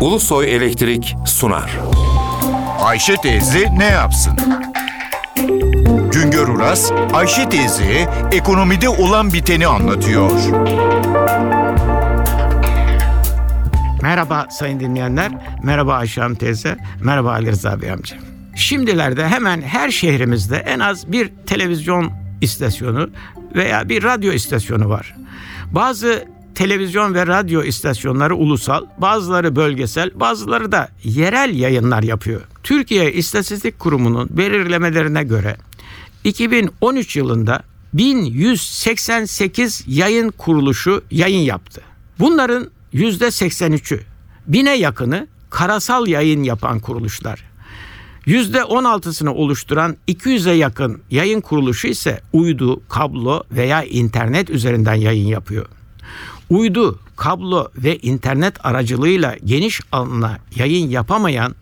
Ulusoy Elektrik sunar. Ayşe teyze ne yapsın? Güngör Uras, Ayşe teyze ekonomide olan biteni anlatıyor. Merhaba sayın dinleyenler, merhaba Ayşe Hanım teyze, merhaba Ali Rıza Bey amca. Şimdilerde hemen her şehrimizde en az bir televizyon istasyonu veya bir radyo istasyonu var. Bazı televizyon ve radyo istasyonları ulusal, bazıları bölgesel, bazıları da yerel yayınlar yapıyor. Türkiye İstatistik Kurumu'nun belirlemelerine göre 2013 yılında 1188 yayın kuruluşu yayın yaptı. Bunların %83'ü, bine yakını karasal yayın yapan kuruluşlar. %16'sını oluşturan 200'e yakın yayın kuruluşu ise uydu, kablo veya internet üzerinden yayın yapıyor. Uydu, kablo ve internet aracılığıyla geniş alana yayın yapamayan,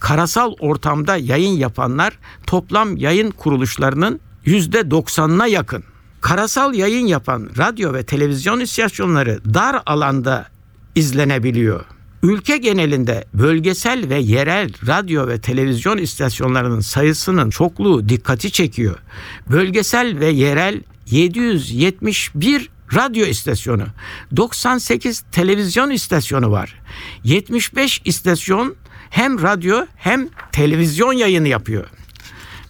karasal ortamda yayın yapanlar toplam yayın kuruluşlarının %90'ına yakın. Karasal yayın yapan radyo ve televizyon istasyonları dar alanda izlenebiliyor. Ülke genelinde bölgesel ve yerel radyo ve televizyon istasyonlarının sayısının çokluğu dikkati çekiyor. Bölgesel ve yerel 771 radyo istasyonu, 98 televizyon istasyonu var. 75 istasyon hem radyo hem televizyon yayını yapıyor.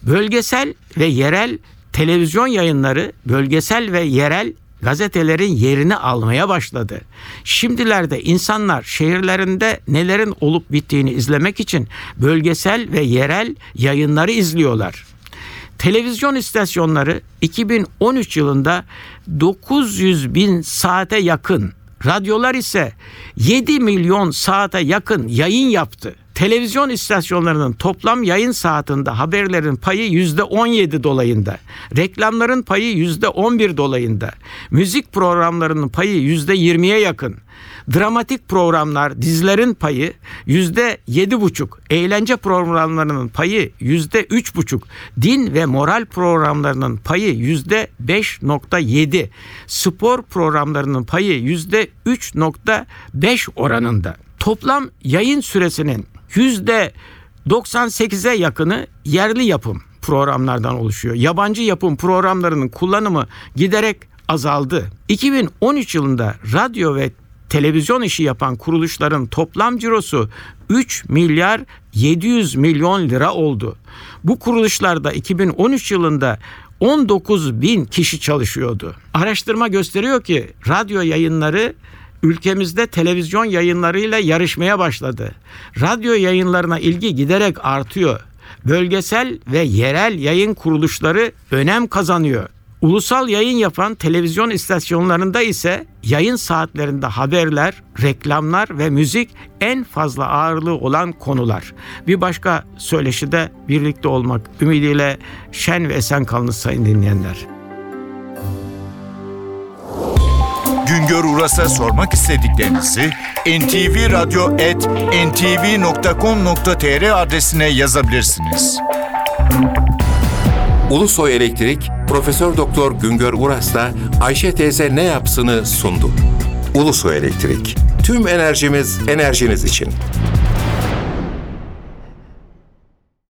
Bölgesel ve yerel televizyon yayınları bölgesel ve yerel gazetelerin yerini almaya başladı. Şimdilerde insanlar şehirlerinde nelerin olup bittiğini izlemek için bölgesel ve yerel yayınları izliyorlar. Televizyon istasyonları 2013 yılında 900 bin saate yakın, radyolar ise 7 milyon saate yakın yayın yaptı. Televizyon istasyonlarının toplam yayın saatinde haberlerin payı yüzde 17 dolayında. Reklamların payı yüzde 11 dolayında. Müzik programlarının payı yüzde 20'ye yakın. Dramatik programlar, dizilerin payı yüzde yedi buçuk. Eğlence programlarının payı yüzde üç buçuk. Din ve moral programlarının payı yüzde beş nokta yedi. Spor programlarının payı yüzde üç nokta beş oranında. Toplam yayın süresinin 98'e yakını yerli yapım programlardan oluşuyor. Yabancı yapım programlarının kullanımı giderek azaldı. 2013 yılında radyo ve televizyon işi yapan kuruluşların toplam cirosu 3 milyar 700 milyon lira oldu. Bu kuruluşlarda 2013 yılında 19 bin kişi çalışıyordu. Araştırma gösteriyor ki radyo yayınları ülkemizde televizyon yayınlarıyla yarışmaya başladı. Radyo yayınlarına ilgi giderek artıyor. Bölgesel ve yerel yayın kuruluşları önem kazanıyor. Ulusal yayın yapan televizyon istasyonlarında ise yayın saatlerinde haberler, reklamlar ve müzik en fazla ağırlığı olan konular. Bir başka söyleşide birlikte olmak ümidiyle şen ve esen kalınız sayın dinleyenler. Güngör Uras'a sormak istediklerinizi ntvradio.ntv.com.tr adresine yazabilirsiniz. Ulusoy Elektrik Profesör Doktor Güngör Uras'la Ayşe teyze ne yapsını sundu. Ulusoy Elektrik. Tüm enerjimiz enerjiniz için.